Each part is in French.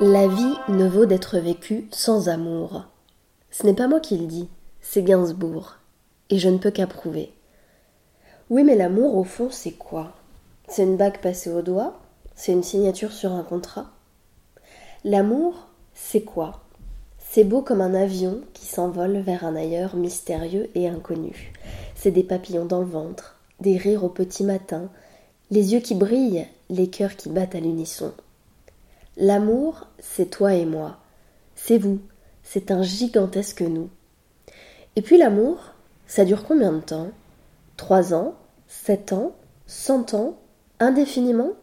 La vie ne vaut d'être vécue sans amour. Ce n'est pas moi qui le dis, c'est Gainsbourg. Et je ne peux qu'approuver. Oui, mais l'amour, au fond, c'est quoi? C'est une bague passée au doigt? C'est une signature sur un contrat? L'amour, c'est quoi? C'est beau comme un avion qui s'envole vers un ailleurs mystérieux et inconnu. C'est des papillons dans le ventre, des rires au petit matin, les yeux qui brillent, les cœurs qui battent à l'unisson. L'amour, c'est toi et moi. C'est vous. C'est un gigantesque nous. Et puis l'amour, ça dure combien de temps? Trois ans? Sept ans? Cent ans? Indéfiniment?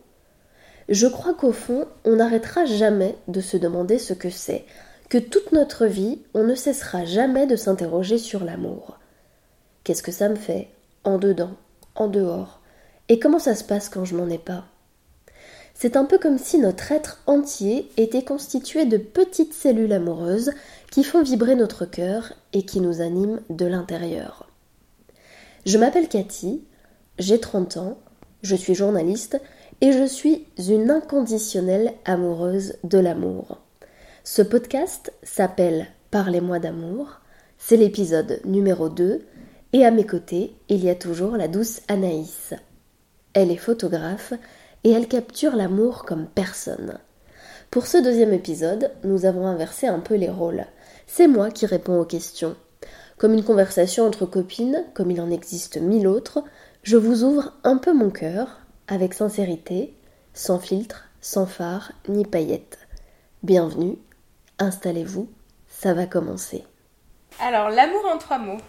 Je crois qu'au fond, on n'arrêtera jamais de se demander ce que c'est, que toute notre vie, on ne cessera jamais de s'interroger sur l'amour. Qu'est-ce que ça me fait? En dedans, en dehors? Et comment ça se passe quand je n'en ai pas? C'est un peu comme si notre être entier était constitué de petites cellules amoureuses qui font vibrer notre cœur et qui nous animent de l'intérieur. Je m'appelle Cathy, j'ai 30 ans, je suis journaliste et je suis une inconditionnelle amoureuse de l'amour. Ce podcast s'appelle Parlez-moi d'amour, c'est l'épisode numéro 2 et à mes côtés, il y a toujours la douce Anaïs. Elle est photographe et elle capture l'amour comme personne. Pour ce deuxième épisode, nous avons inversé un peu les rôles. C'est moi qui réponds aux questions. Comme une conversation entre copines, comme il en existe mille autres, je vous ouvre un peu mon cœur, avec sincérité, sans filtre, sans phare, ni paillettes. Bienvenue, installez-vous, ça va commencer. Alors, l'amour en trois mots.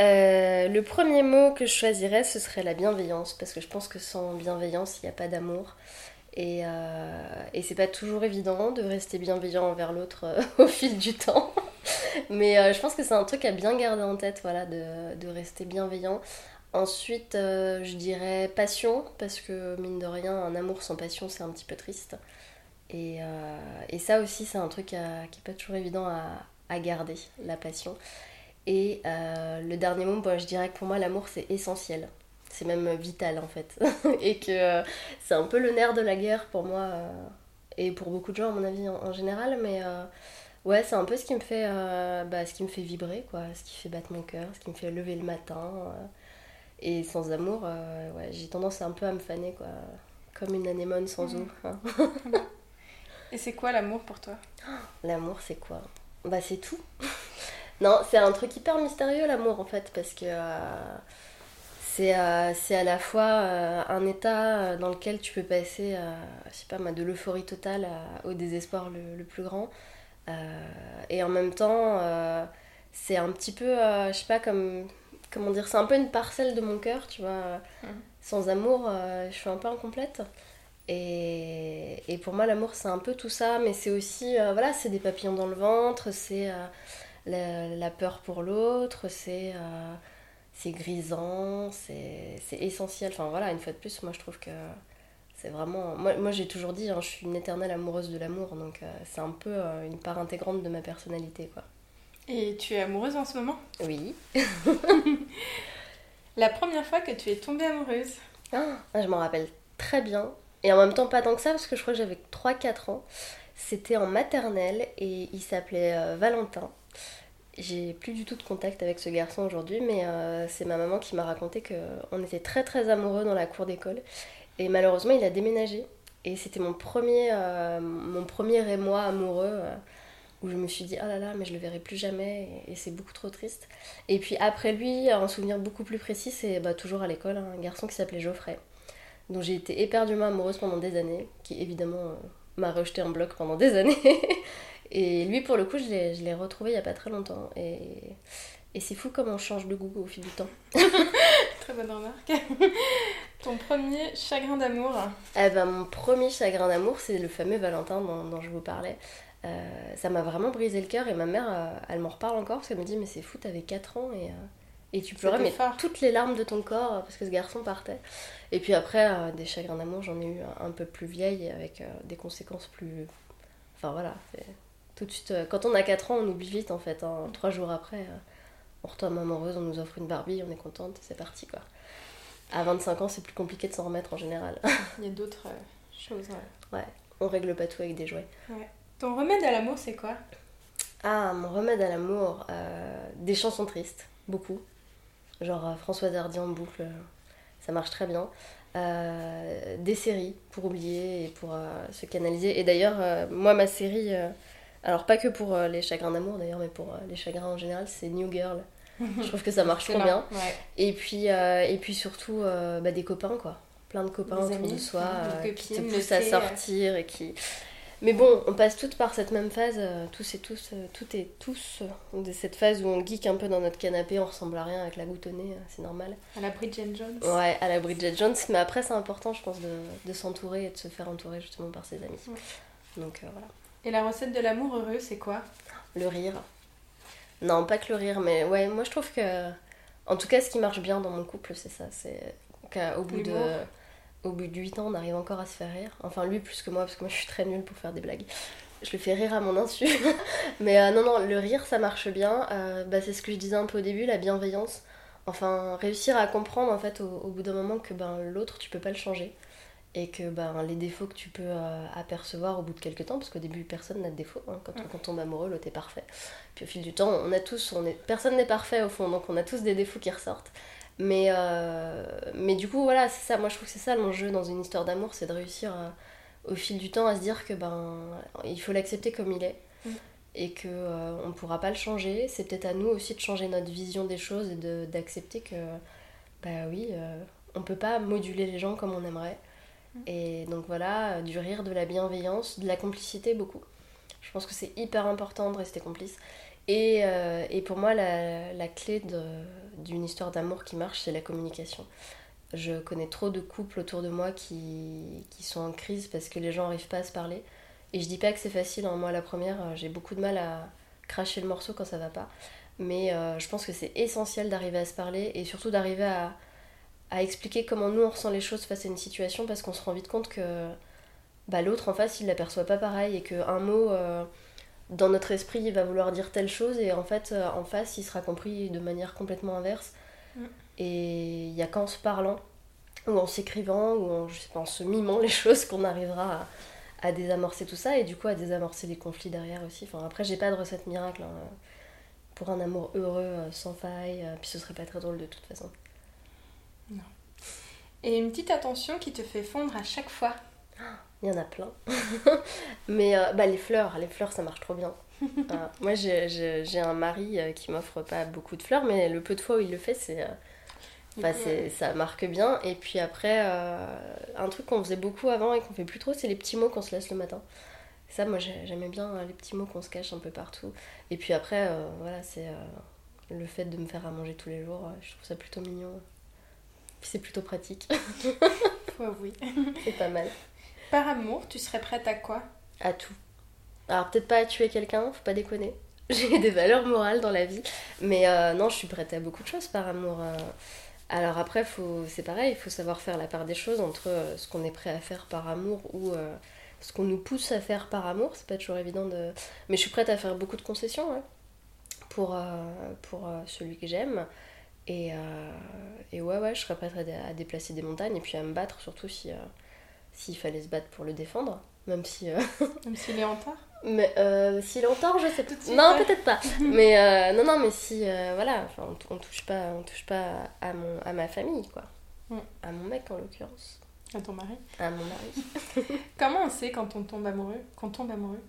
Euh, le premier mot que je choisirais, ce serait la bienveillance, parce que je pense que sans bienveillance, il n'y a pas d'amour. Et, euh, et c'est pas toujours évident de rester bienveillant envers l'autre euh, au fil du temps. Mais je pense que c'est un truc à bien garder en tête, voilà, de, rester bienveillant. Ensuite, je dirais passion, parce que mine de rien, un amour sans passion, c'est un petit peu triste. Et, ça aussi, c'est un truc qui n'est pas toujours évident à garder, la passion. Et euh, le dernier mot, je dirais que pour moi, l'amour, c'est essentiel. C'est même vital, en fait. et que euh, c'est un peu le nerf de la guerre pour moi, euh, et pour beaucoup de gens, à mon avis, en, général. Mais ouais, c'est un peu ce qui me fait, bah, ce qui me fait vibrer, quoi. Ce qui fait battre mon cœur, ce qui me fait lever le matin. et sans amour, ouais, j'ai tendance un peu à me faner, quoi. Comme une anémone sans eau. Hein. et c'est quoi l'amour pour toi? L'amour, c'est quoi? Bah, c'est tout. Non, c'est un truc hyper mystérieux l'amour en fait, parce que euh, euh, c'est à la fois euh, un état dans lequel tu peux passer, je sais pas de l'euphorie totale au désespoir le, plus grand. et en même temps, c'est un petit peu, je sais pas, comme. Comment dire, c'est un peu une parcelle de mon cœur, tu vois. Mmh. Sans amour, je suis un peu incomplète. Et, et pour moi, l'amour, c'est un peu tout ça, mais c'est aussi, voilà, c'est des papillons dans le ventre, c'est la, peur pour l'autre, c'est euh, c'est grisant, c'est essentiel. Enfin voilà, une fois de plus, moi je trouve que c'est vraiment. Moi, moi j'ai toujours dit, hein, je suis une éternelle amoureuse de l'amour, donc euh, c'est un peu euh, une part intégrante de ma personnalité, quoi. Et tu es amoureuse en ce moment? Oui. la première fois que tu es tombée amoureuse? Ah, Je m'en rappelle très bien. Et en même temps, pas tant que ça, parce que je crois que j'avais 3-4 ans. C'était en maternelle et il s'appelait Valentin. J'ai plus du tout de contact avec ce garçon aujourd'hui, mais euh, c'est ma maman qui m'a raconté qu'on était très très amoureux dans la cour d'école. Et malheureusement, il a déménagé. Et c'était mon premier, euh, mon premier émoi amoureux euh, où je me suis dit, oh là là, mais je le verrai plus jamais et, c'est beaucoup trop triste. Et puis après lui, un souvenir beaucoup plus précis, c'est bah, toujours à l'école, un garçon qui s'appelait Geoffrey, dont j'ai été éperdument amoureuse pendant des années, qui évidemment m'a rejeté en bloc pendant des années. Et lui, pour le coup, je l'ai retrouvé il n'y a pas très longtemps. Et, et c'est fou comme on change de goût au fil du temps. très bonne remarque. Ton premier chagrin d'amour eh ben, Mon premier chagrin d'amour, c'est le fameux Valentin dont, je vous parlais. Euh, ça m'a vraiment brisé le cœur et ma mère, euh, elle m'en reparle encore parce qu'elle me dit Mais c'est fou, t'avais 4 ans et, euh, et tu pleurais mais toutes les larmes de ton corps parce que ce garçon partait. Et puis après, des chagrins d'amour, j'en ai eu un, peu plus vieille avec des conséquences plus. Enfin voilà, tout de suite, euh, quand on a 4 ans, on oublie vite en fait. Hein. Trois jours après, euh, on retombe amoureuse, on nous offre une Barbie, on est contente, c'est parti quoi. À 25 ans, c'est plus compliqué de s'en remettre en général. Il y a d'autres euh, choses, ouais. Ouais, on règle pas tout avec des jouets. Ouais. Ton remède à l'amour, c'est quoi? Ah, mon remède à l'amour, euh, des chansons tristes, beaucoup. Genre Françoise Hardy en boucle, ça marche très bien. Euh, des séries pour oublier et pour euh, se canaliser. Et d'ailleurs, moi, ma série, alors pas que pour euh, les chagrins d'amour d'ailleurs, mais pour euh, les chagrins en général, c'est New Girl. Je trouve que ça marche trop bien. Ouais. Et puis, euh, et puis surtout, bah, des copains, quoi. Plein de copains Des autour amis, de soi qui te poussent à sortir et qui. Mais bon, on passe toutes par cette même phase, tous et tous, toutes et tous, de cette phase où on geek un peu dans notre canapé, on ressemble à rien avec la goutte au nez, c'est normal. À la Bridget Jones. Ouais, à la Bridget Jones, mais après c'est important, je pense, de, de s'entourer et de se faire entourer justement par ses amis. Ouais. Donc voilà. Et la recette de l'amour heureux, c'est quoi? Le rire. Non, pas que le rire, mais ouais, moi je trouve que. En tout cas, ce qui marche bien dans mon couple, c'est ça. C'est qu'au bout de. Au bout de 8 ans, on arrive encore à se faire rire. Enfin, lui plus que moi, parce que moi je suis très nulle pour faire des blagues. Je le fais rire à mon insu. mais euh, non, non, le rire, ça marche bien. Euh, bah, c'est ce que je disais un peu au début, la bienveillance. Enfin, réussir à comprendre en fait au, au bout d'un moment que ben, l'autre, tu peux pas le changer. Et que ben, les défauts que tu peux euh, apercevoir au bout de quelques temps, parce qu'au début personne n'a de défauts, hein. quand, on, quand on tombe amoureux, l'autre est parfait. Puis au fil du temps, on a tous, on est, personne n'est parfait au fond, donc on a tous des défauts qui ressortent. Mais, euh, mais du coup, voilà, c'est ça, moi je trouve que c'est ça l'enjeu dans une histoire d'amour, c'est de réussir à- au fil du temps à se dire que ben il faut l'accepter comme il est. Mm. Et que euh, on pourra pas le changer, c'est peut-être à nous aussi de changer notre vision des choses et de- d'accepter que bah oui, euh, on peut pas moduler les gens comme on aimerait. Et donc voilà, euh, du rire, de la bienveillance, de la complicité beaucoup. Je pense que c'est hyper important de rester complice. Et, euh, et pour moi, la, la clé d'une histoire d'amour qui marche, c'est la communication. Je connais trop de couples autour de moi qui, qui sont en crise parce que les gens n'arrivent pas à se parler. Et je dis pas que c'est facile, hein. moi la première, euh, j'ai beaucoup de mal à cracher le morceau quand ça va pas. Mais je pense que c'est essentiel d'arriver à se parler et surtout d'arriver à, à expliquer comment nous on ressent les choses face à une situation parce qu'on se rend vite compte que bah, l'autre en face il l'aperçoit pas pareil et qu'un mot euh, dans notre esprit il va vouloir dire telle chose et en fait euh, en face il sera compris de manière complètement inverse. Mm. Et il y a qu'en se parlant ou en s'écrivant ou en, je sais pas, en se mimant les choses qu'on arrivera à, à désamorcer tout ça et du coup à désamorcer les conflits derrière aussi. Enfin, après j'ai pas de recette miracle hein, pour un amour heureux euh, sans faille, puis ce serait pas très drôle de toute façon. Et une petite attention qui te fait fondre à chaque fois. Il y en a plein. Mais euh, bah, les fleurs, les fleurs ça marche trop bien. Euh, moi j'ai- un mari euh, qui m'offre pas beaucoup de fleurs, mais le peu de fois où il le fait, c'est, ça marque bien. Et puis après, euh, un truc qu'on faisait beaucoup avant et qu'on fait plus trop, c'est les petits mots qu'on se laisse le matin. Ça, moi j'ai- j'aimais bien euh, les petits mots qu'on se cache un peu partout. Et puis après, euh, voilà, c'est euh, le fait de me faire à manger tous les jours, je trouve ça plutôt mignon. Puis c'est plutôt pratique, faut avouer. c'est pas mal. Par amour, tu serais prête à quoi? À tout. Alors peut-être pas à tuer quelqu'un, faut pas déconner. J'ai des valeurs morales dans la vie. Mais euh, non, je suis prête à beaucoup de choses par amour. euh. Alors après, faut... c'est pareil, il faut savoir faire la part des choses entre euh, ce qu'on est prêt à faire par amour ou ce qu'on nous pousse à faire par amour. C'est pas toujours évident de... Mais je suis prête à faire beaucoup de concessions ouais, pour, pour celui que j'aime. Et, euh, et ouais, ouais, je serais prête à, dé- à déplacer des montagnes et puis à me battre, surtout si, euh, s'il fallait se battre pour le défendre. Même si... euh, Même s'il est en retard mais euh, s'il est en tort, je sais Tout de suite, Non, peut-être pas. mais euh, non, non, mais si, voilà, on, on touche pas, on touche pas à mon, à ma famille, quoi. Mm. À mon mec en l'occurrence, À ton mari à mon mari. Comment on sait quand on tombe amoureux Quand on tombe amoureux?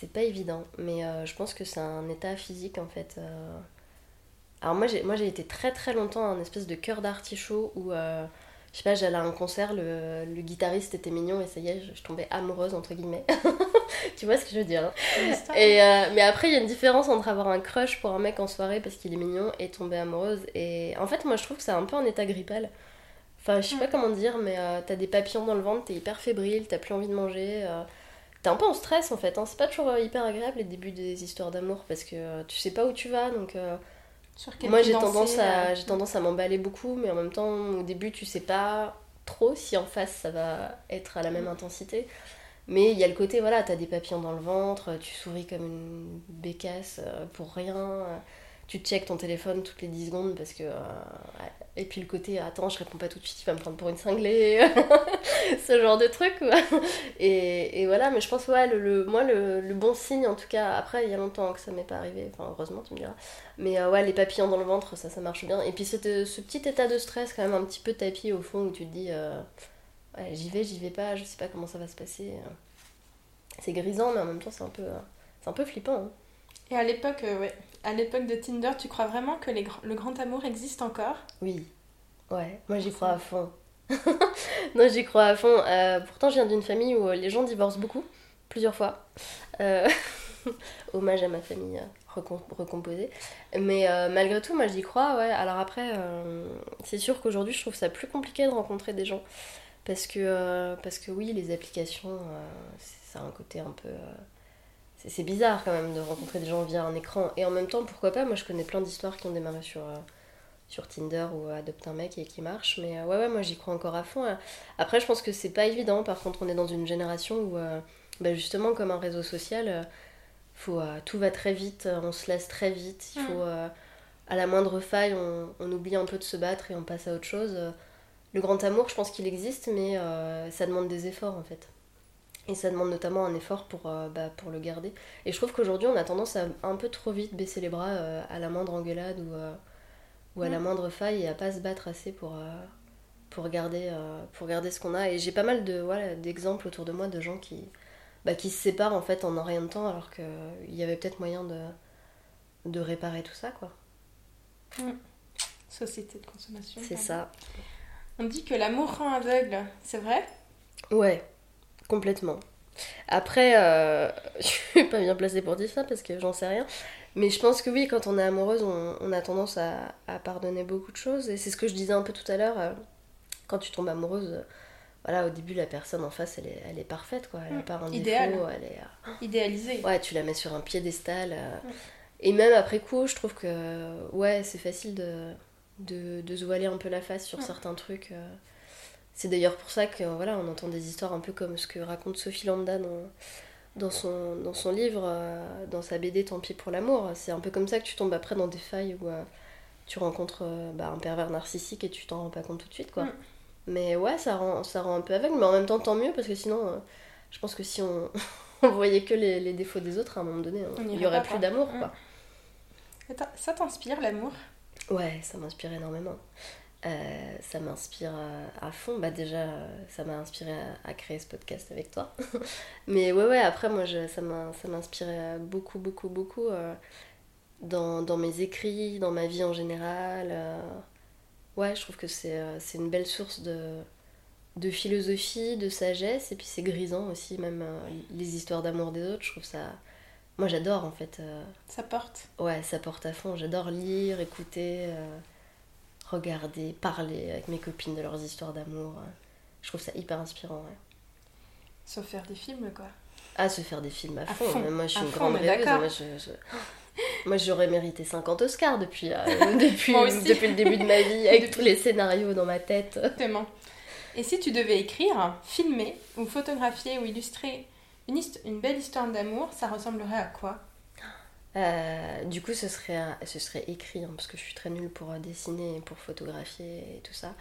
C'est pas évident, mais je pense que c'est un état physique en fait. Alors moi j'ai, moi j'ai été très très longtemps un espèce de cœur d'artichaut où euh, je sais pas, j'allais à un concert, le, le guitariste était mignon et ça y est, je, je tombais amoureuse entre guillemets. tu vois ce que je veux dire hein Et, euh, mais après, il y a une différence entre avoir un crush pour un mec en soirée parce qu'il est mignon et tomber amoureuse. Et en fait, moi, je trouve que c'est un peu un état grippal. Enfin, je sais pas Mm. comment dire, mais euh, t'as des papillons dans le ventre, t'es hyper fébrile, t'as plus envie de manger. t'es un peu en stress en fait. hein. C'est pas toujours hyper agréable les débuts des histoires d'amour parce que euh, tu sais pas où tu vas. Donc, euh, Sur moi, j'ai tendance, à, j'ai tendance à m'emballer beaucoup, mais en même temps, au début, tu sais pas trop si en face ça va être à la même intensité. Mais il y a le côté, voilà, t'as des papillons dans le ventre, tu souris comme une bécasse euh, pour rien, euh, tu checkes ton téléphone toutes les 10 secondes parce que. euh, et puis le côté, attends, je réponds pas tout de suite, il va me prendre pour une cinglée. Ce genre de truc, quoi. Et, et voilà, mais je pense, ouais, le, le- moi, le, le bon signe, en tout cas, après, il y a longtemps que ça m'est pas arrivé, enfin, heureusement, tu me diras. Mais euh, ouais, les papillons dans le ventre, ça, ça marche bien. Et puis ce petit état de stress, quand même, un petit peu tapis au fond, où tu te dis, euh, ouais, j'y vais, j'y vais pas, je sais pas comment ça va se passer. C'est grisant, mais en même temps, c'est un peu, c'est un peu flippant. hein. Et à l'époque, ouais, à l'époque de Tinder, tu crois vraiment que les gr- le grand amour existe encore? Oui. Ouais, moi j'y crois à fond. non, j'y crois à fond. Euh, pourtant, je viens d'une famille où euh, les gens divorcent beaucoup, plusieurs fois. Euh, Hommage à ma famille recom- recomposée. Mais euh, malgré tout, moi j'y crois, ouais. Alors après, c'est sûr qu'aujourd'hui, je trouve ça plus compliqué de rencontrer des gens. Parce que, parce que oui, les applications, ça a un côté un peu. C'est c'est bizarre quand même de rencontrer des gens via un écran. Et en même temps, pourquoi pas Moi, je connais plein d'histoires qui ont démarré sur, euh, sur Tinder ou Adopte un mec et qui marchent. Mais euh, ouais, ouais, moi, j'y crois encore à fond. hein. Après, je pense que c'est pas évident. Par contre, on est dans une génération où, euh, bah, justement, comme un réseau social, faut, tout va très vite, on se laisse très vite. Il faut, à la moindre faille, on, on oublie un peu de se battre et on passe à autre chose. Le grand amour, je pense qu'il existe, mais ça demande des efforts en fait. Et ça demande notamment un effort pour, euh, bah, pour le garder. Et je trouve qu'aujourd'hui, on a tendance à un peu trop vite baisser les bras euh, à la moindre engueulade ou, euh, ou à la Mm. moindre faille et à pas se battre assez pour, pour, garder, pour garder ce qu'on a. Et j'ai pas mal de, voilà, d'exemples autour de moi de gens qui, bah, qui se séparent en fait en un rien de temps alors qu'il y avait peut-être moyen de, de réparer tout ça. quoi. Société de consommation. C'est ça. On dit que l'amour rend aveugle, c'est vrai? Ouais, complètement. Après, euh, je suis pas bien placée pour dire ça parce que j'en sais rien. Mais je pense que oui, quand on est amoureuse, on, on a tendance à, à pardonner beaucoup de choses. Et c'est ce que je disais un peu tout à l'heure. euh, Quand tu tombes amoureuse, euh, voilà, au début, la personne en face, elle est, elle est parfaite, quoi. Elle n'a Mm, pas un idéal. défaut. Elle est, euh, Idéalisé. Ouais, tu la mets sur un piédestal. Mm. Et même après coup, je trouve que ouais, c'est facile de, de, de se voiler un peu la face sur Mm. certains trucs. C'est d'ailleurs pour ça que voilà, on entend des histoires un peu comme ce que raconte Sophie Lambda dans, dans, son, dans son livre, euh, dans sa BD Tant pis pour l'amour. C'est un peu comme ça que tu tombes après dans des failles où euh, tu rencontres euh, bah, un pervers narcissique et tu t'en rends pas compte tout de suite. quoi. Mm. Mais ouais, ça rend, ça rend un peu aveugle, mais en même temps tant mieux parce que sinon, je pense que si on, on voyait que les, les défauts des autres, à un moment donné, On il y aurait plus d'amour. Mm. quoi. Ça t'inspire l'amour? Ouais, ça m'inspire énormément. Euh, ça m'inspire à fond. Bah déjà, ça m'a inspiré à, à créer ce podcast avec toi. Mais ouais, ouais, après, moi, je, ça m'inspirait beaucoup, beaucoup, beaucoup euh, dans, dans mes écrits, dans ma vie en général. euh. Ouais, je trouve que c'est une belle source de, de philosophie, de sagesse. Et puis c'est grisant aussi, même les histoires d'amour des autres. Je trouve ça... Moi, j'adore, en fait. Ça porte. Ouais, ça porte à fond. J'adore lire, écouter, regarder, parler avec mes copines de leurs histoires d'amour. Je trouve ça hyper inspirant. ouais. Sauf faire des films, quoi. Ah, se faire des films à À fond. moi, je suis à une fond, grande rêveuse. Moi, je- je- moi, j'aurais mérité 50 Oscars depuis, euh, depuis, depuis le début de ma vie, avec Depuis- tous les scénarios dans ma tête. Exactement. Et si tu devais écrire, filmer, ou photographier, ou illustrer une belle histoire d'amour, ça ressemblerait à quoi? Euh, du coup, ce serait, ce serait écrit, hein, parce que je suis très nulle pour euh, dessiner, pour photographier et tout ça.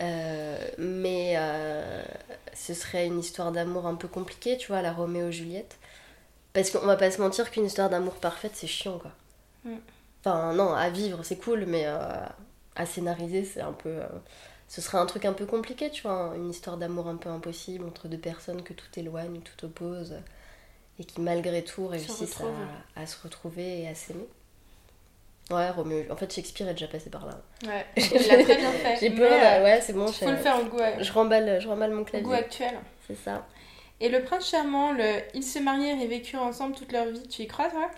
Euh, mais euh, ce serait une histoire d'amour un peu compliquée, tu vois, la Roméo et Juliette. Parce qu'on va pas se mentir qu'une histoire d'amour parfaite, c'est chiant, quoi. Mm. Enfin, non, à vivre, c'est cool, mais à scénariser, c'est un peu... ce serait un truc un peu compliqué, tu vois, hein, une histoire d'amour un peu impossible entre deux personnes que tout éloigne, tout oppose, et qui malgré tout réussissent à, à se retrouver et à s'aimer. Ouais, Roméo. En fait, Shakespeare est déjà passé par là. Ouais, il l'a très bien fait. J'ai peur. ouais, c'est bon. faut je, le faire au goût, je remballe, je remballe mon au clavier. goût actuel. C'est ça. Et le prince charmant, le ils se marièrent et vécurent ensemble toute leur vie, tu y crois toi?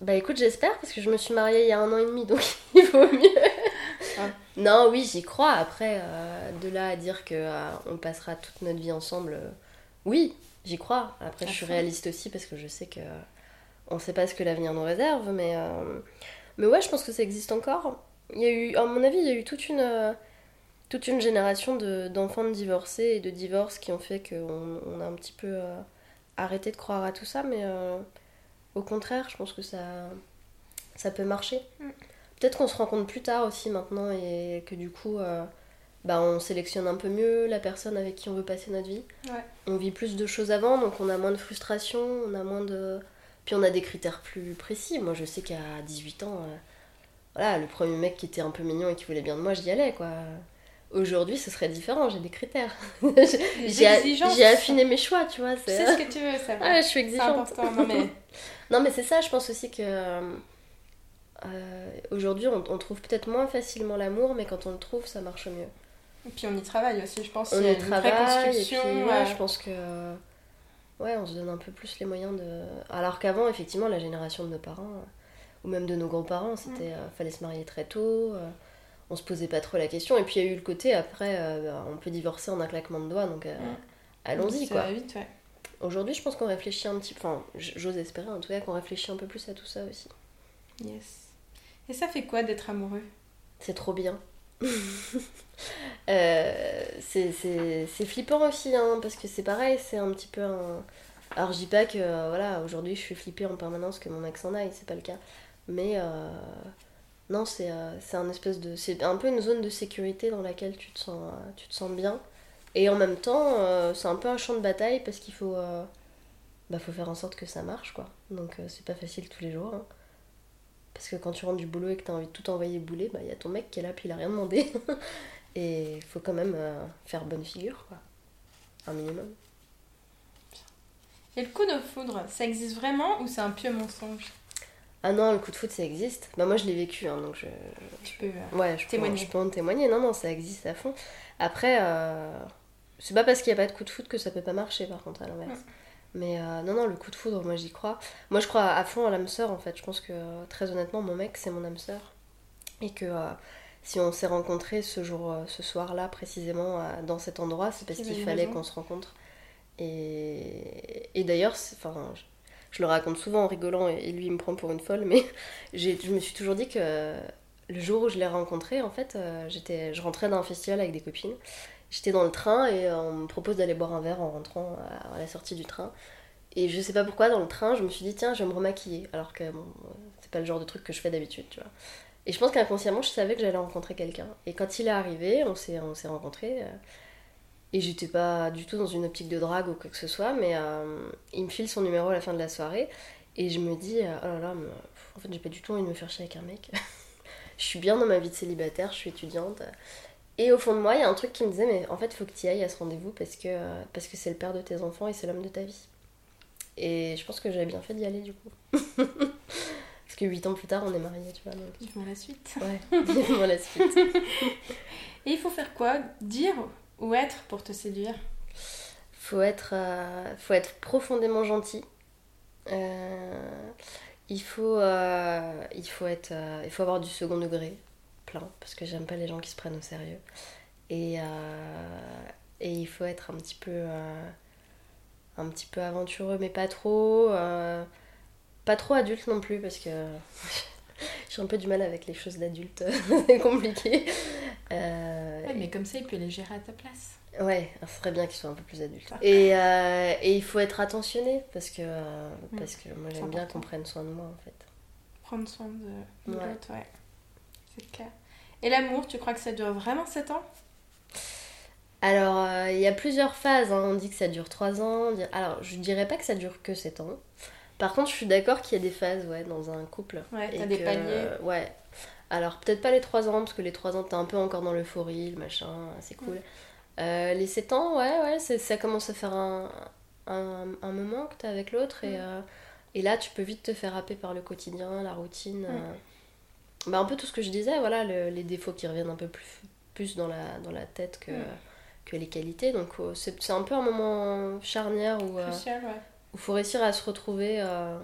Bah écoute, j'espère parce que je me suis mariée il y a un an et demi, donc il vaut mieux. Ah. Non, oui, j'y crois. Après, euh, de là à dire que euh, on passera toute notre vie ensemble, euh, oui, j'y crois. Après, À je suis réaliste aussi parce que je sais que on sait pas ce que l'avenir nous réserve, mais euh, mais ouais, je pense que ça existe encore. Il y a eu, à mon avis, il y a eu toute une euh, toute une génération de- d'enfants de, divorcés et de divorces qui ont fait qu'on on a un petit peu euh, arrêté de croire à tout ça, mais euh, au contraire, je pense que ça, ça peut marcher. Mm. Peut-être qu'on se rend compte plus tard aussi maintenant et que du coup, euh, bah, on sélectionne un peu mieux la personne avec qui on veut passer notre vie. Ouais. On vit plus de choses avant, donc on a moins de frustration, on a moins de... Puis on a des critères plus précis. Moi, je sais qu'à 18 ans, euh, voilà, le premier mec qui était un peu mignon et qui voulait bien de moi, j'y allais, quoi. Aujourd'hui, ce serait différent, j'ai des critères. J'ai affiné mes choix, tu vois. C'est- ce que tu veux, ça va. Je suis exigeante. Non, mais Non, mais c'est ça, je pense aussi que. euh, euh, Aujourd'hui, on, on trouve peut-être moins facilement l'amour, mais quand on le trouve, ça marche mieux. Et puis on y travaille aussi, je pense. On y a y travaille, et puis ouais, euh, je pense que. Ouais, on se donne un peu plus les moyens de. Alors qu'avant, effectivement, la génération de nos parents, euh, ou même de nos grands-parents, c'était. euh, fallait se marier très tôt, on se posait pas trop la question, et puis il y a eu le côté, après, euh, bah, on peut divorcer en un claquement de doigts, donc euh, Mm. allons-y, quoi. vite, ouais. Aujourd'hui, je pense qu'on réfléchit un petit Enfin, j- j'ose espérer en tout cas qu'on réfléchit un peu plus à tout ça aussi. Yes. Et ça fait quoi d'être amoureux? C'est trop bien. Euh, c'est- flippant aussi, hein, parce que c'est pareil, c'est un petit peu un. Alors je dis pas que euh, voilà, aujourd'hui je suis flippée en permanence que mon s'en aille, c'est pas le cas. Mais euh, non, c'est un espèce de. C'est un peu une zone de sécurité dans laquelle tu te sens, bien. Et en même temps, c'est un peu un champ de bataille parce qu'il faut, bah, faire en sorte que ça marche, quoi. Donc c'est pas facile tous les jours. hein. Parce que quand tu rentres du boulot et que tu as envie de tout envoyer bouler, bah il y a ton mec qui est là puis il a rien demandé. et il faut quand même euh, faire bonne figure, quoi. Un minimum. Et le coup de foudre, ça existe vraiment ou c'est un pieux mensonge? Ah non, le coup de foot ça existe. Bah moi je l'ai vécu, hein, donc je, Tu peux. euh, Ouais, je Témoigner. Peux, je peux en témoigner. Non, non, ça existe à fond. Après, euh, c'est pas parce qu'il n'y a pas de coup de foot que ça peut pas marcher, par contre, à l'inverse. Mais euh, non, non, le coup de foudre, moi j'y crois. Moi je crois à fond à l'âme sœur, en fait. Je pense que, très honnêtement, mon mec, c'est mon âme sœur. Et que euh, si on s'est rencontrés ce jour, euh, ce soir-là, précisément, dans cet endroit, c'est parce qu'il fallait qu'on se rencontre. Et, et d'ailleurs, enfin, je, je le raconte souvent en rigolant, et, et lui il me prend pour une folle, mais je me suis toujours dit que le jour où je l'ai rencontré, en fait, euh, j'étais, je rentrais d'un festival avec des copines. J'étais dans le train et euh, on me propose d'aller boire un verre en rentrant à, la sortie du train. Et je sais pas pourquoi, dans le train, je me suis dit, tiens, je vais me remaquiller. Alors que bon, euh, c'est pas le genre de truc que je fais d'habitude, tu vois. Et je pense qu'inconsciemment, je savais que j'allais rencontrer quelqu'un. Et quand il est arrivé, on s'est, on s'est rencontrés. euh, et j'étais pas du tout dans une optique de drague ou quoi que ce soit, mais il me file son numéro à la fin de la soirée. Et je me dis, oh là là, en fait, j'ai pas du tout envie de me faire chier avec un mec. je suis bien dans ma vie de célibataire, je suis étudiante. Et au fond de moi, il y a un truc qui me disait, mais en fait, faut que tu ailles à ce rendez-vous parce que euh, parce que c'est le père de tes enfants et c'est l'homme de ta vie. Et je pense que j'avais bien fait d'y aller du coup. parce que 8 ans plus tard, on est mariés, tu vois. Donc... Vivement la suite. Ouais, vivement la suite. Et il faut faire quoi? Dire ou être pour te séduire? Faut être, euh, faut être profondément gentil. Euh, il, faut, euh, il, faut être, il faut avoir du second degré, plein, parce que j'aime pas les gens qui se prennent au sérieux. Et, euh, et il faut être un petit peu, euh, un petit peu aventureux, mais pas trop. euh, pas trop adulte non plus, parce que j'ai un peu du mal avec les choses d'adulte. C'est compliqué. Euh, Ouais, mais comme ça, il peut les gérer à ta place. Ouais, ce serait bien qu'ils soient un peu plus adultes. Et, euh, et il faut être attentionné parce que, Mm. parce que moi j'aime bien qu'on prenne soin de moi en fait. Prendre soin de, de Ouais. l'autre, ouais. C'est clair. Et l'amour, tu crois que ça dure vraiment 7 ans? Alors euh, il y a plusieurs phases, hein. on dit que ça dure 3 ans. dit- Alors je dirais pas que ça dure que 7 ans. Par contre je suis d'accord qu'il y a des phases ouais, dans un couple. Ouais, t'as des que, paliers. euh, ouais. Alors peut-être pas les 3 ans parce que les 3 ans t'es un peu encore dans l'euphorie, le machin, c'est cool. Euh, les 7 ans, ouais, ouais, ça commence à faire un, un, un moment que t'es avec l'autre et, euh, et là tu peux vite te faire happer par le quotidien, la routine. Euh. Bah, un peu tout ce que je disais, voilà, le- les défauts qui reviennent un peu plus, plus dans, la, dans la tête que, Mm. que les qualités. Donc euh, c'est c'est un peu un moment charnière où il Crucial, ouais. faut réussir à se retrouver. euh,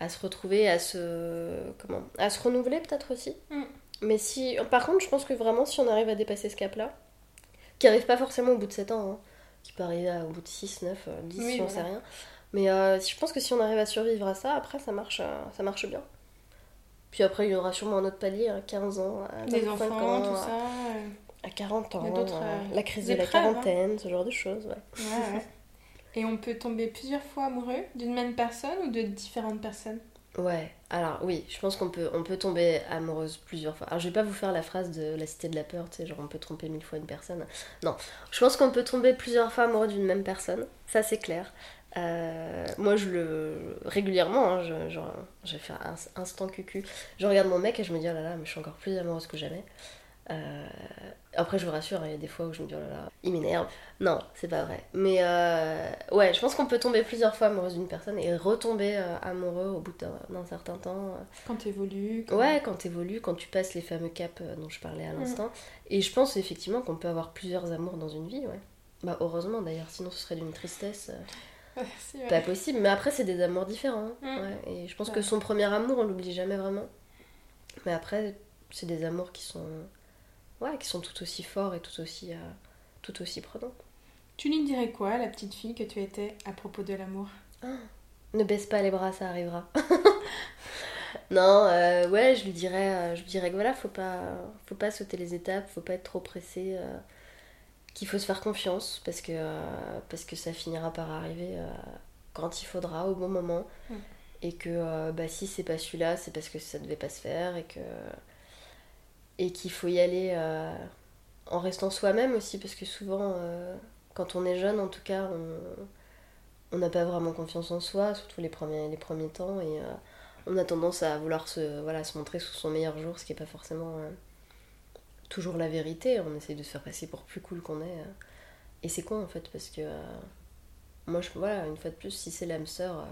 à se retrouver, à se comment, à se renouveler peut-être aussi. Mm. Mais si, par contre, je pense que vraiment, si on arrive à dépasser ce cap-là, qui arrive pas forcément au bout de 7 ans, hein, qui peut arriver au bout de 6, 9, euh, 10, Oui, on voilà. sait rien. Mais euh, je pense que si on arrive à survivre à ça, après, ça marche, euh, ça marche bien. Puis après, il y aura sûrement un autre palier, à 15 ans, à Des 25 enfants, ans, tout ça. à 40 ans, euh, euh, la crise de la hein. quarantaine, ce genre de choses. Ouais. Ouais, ouais. Et on peut tomber plusieurs fois amoureux d'une même personne ou de différentes personnes? Ouais, alors oui, je pense qu'on peut, on peut tomber amoureuse plusieurs fois. Alors je vais pas vous faire la phrase de la cité de la peur, tu sais, genre on peut tromper mille fois une personne. Non, je pense qu'on peut tomber plusieurs fois amoureux d'une même personne, ça c'est clair. Euh, moi je le. régulièrement, hein, je, genre, je vais faire un instant cucu. Je regarde mon mec et je me dis oh là là, mais je suis encore plus amoureuse que jamais. Euh, après, je vous rassure, il y a des fois où je me dis oh là là, il m'énerve. Non, c'est pas vrai. Mais euh, ouais, je pense qu'on peut tomber plusieurs fois amoureuse d'une personne et retomber euh, amoureux au bout d'un certain temps. Quand t'évolues. Quand... Ouais, quand t'évolues, quand tu passes les fameux caps dont je parlais à mm. l'instant. Et je pense effectivement qu'on peut avoir plusieurs amours dans une vie, ouais. Bah, heureusement d'ailleurs, sinon ce serait d'une tristesse. Pas possible, mais après c'est des amours différents. Mm. Ouais. Et je pense que son premier amour, on l'oublie jamais vraiment. Mais après, c'est des amours qui sont ouais, qui sont tout aussi forts et tout aussi, euh, tout aussi prenants. Tu lui dirais quoi, la petite fille que tu étais, à propos de l'amour? Ah, Ne baisse pas les bras, ça arrivera. non, euh, ouais, je lui dirais, euh, je lui dirais que voilà, faut pas, faut pas sauter les étapes, faut pas être trop pressé, qu'il faut se faire confiance parce que, parce que ça finira par arriver quand il faudra, au bon moment. Et que bah, si c'est pas celui-là, c'est parce que ça devait pas se faire et que et qu'il faut y aller euh, en restant soi-même aussi, parce que souvent, euh, quand on est jeune, en tout cas, on n'a pas vraiment confiance en soi, surtout les premiers, les premiers temps, et euh, on a tendance à vouloir se, voilà, se montrer sous son meilleur jour, ce qui n'est pas forcément toujours la vérité. On essaie de se faire passer pour plus cool qu'on est. et c'est con en fait, parce que moi, je, voilà, une fois de plus, si c'est l'âme sœur,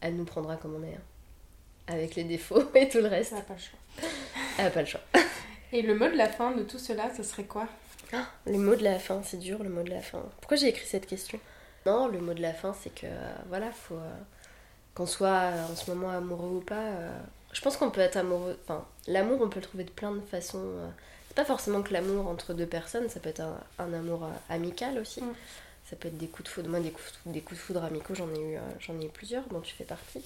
elle nous prendra comme on est. Hein. avec les défauts et tout le reste. Elle n'a pas le choix. Elle n'a pas le choix. Et le mot de la fin de tout cela, ce serait quoi? Ah, Le mot de la fin, c'est dur le mot de la fin. Pourquoi j'ai écrit cette question? Non, le mot de la fin, c'est que euh, voilà, faut euh, qu'on soit euh, en ce moment amoureux ou pas. je pense qu'on peut être amoureux. Enfin, l'amour, on peut le trouver de plein de façons. Pas forcément que l'amour entre deux personnes, ça peut être un, amour amical aussi. Mm. Ça peut être des coups de foudre. Moi, des coups, des coups de foudre amicaux, j'en ai eu, j'en ai eu plusieurs, dont tu fais partie.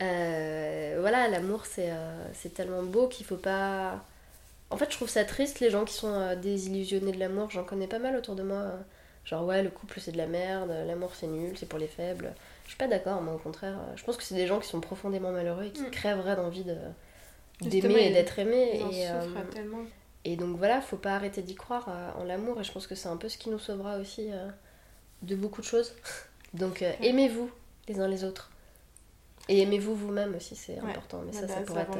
voilà, l'amour, c'est, c'est tellement beau qu'il faut pas en fait, je trouve ça triste les gens qui sont euh, désillusionnés de l'amour. J'en connais pas mal autour de moi. Euh, genre, ouais, le couple c'est de la merde, l'amour c'est nul, c'est pour les faibles. Je suis pas d'accord, moi au contraire. Euh, je pense que c'est des gens qui sont profondément malheureux et qui mm. crèveraient d'envie de, d'aimer et d'être aimés. Et, et donc voilà, faut pas arrêter d'y croire en l'amour. Et je pense que c'est un peu ce qui nous sauvera aussi de beaucoup de choses. donc aimez-vous les uns les autres. Et aimez-vous vous-même aussi, c'est important. Mais ça, ça pourrait être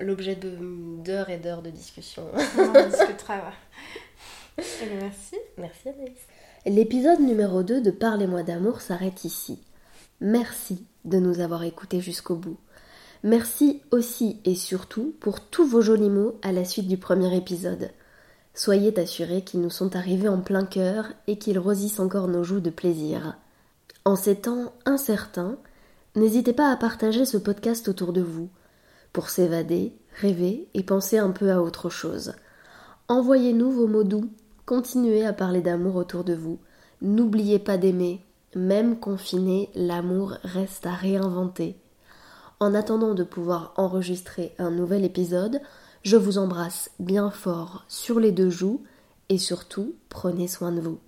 l'objet d'heures et d'heures de discussion. On discutera. Eh merci. Merci Anaïs. L'épisode numéro 2 de Parlez-moi d'amour s'arrête ici. Merci de nous avoir écoutés jusqu'au bout. Merci aussi et surtout pour tous vos jolis mots à la suite du premier épisode. Soyez assurés qu'ils nous sont arrivés en plein cœur et qu'ils rosissent encore nos joues de plaisir. En ces temps incertains, n'hésitez pas à partager ce podcast autour de vous, pour s'évader, rêver et penser un peu à autre chose. Envoyez-nous vos mots doux, continuez à parler d'amour autour de vous, n'oubliez pas d'aimer, même confiné, l'amour reste à réinventer. En attendant de pouvoir enregistrer un nouvel épisode, je vous embrasse bien fort sur les deux joues et surtout prenez soin de vous.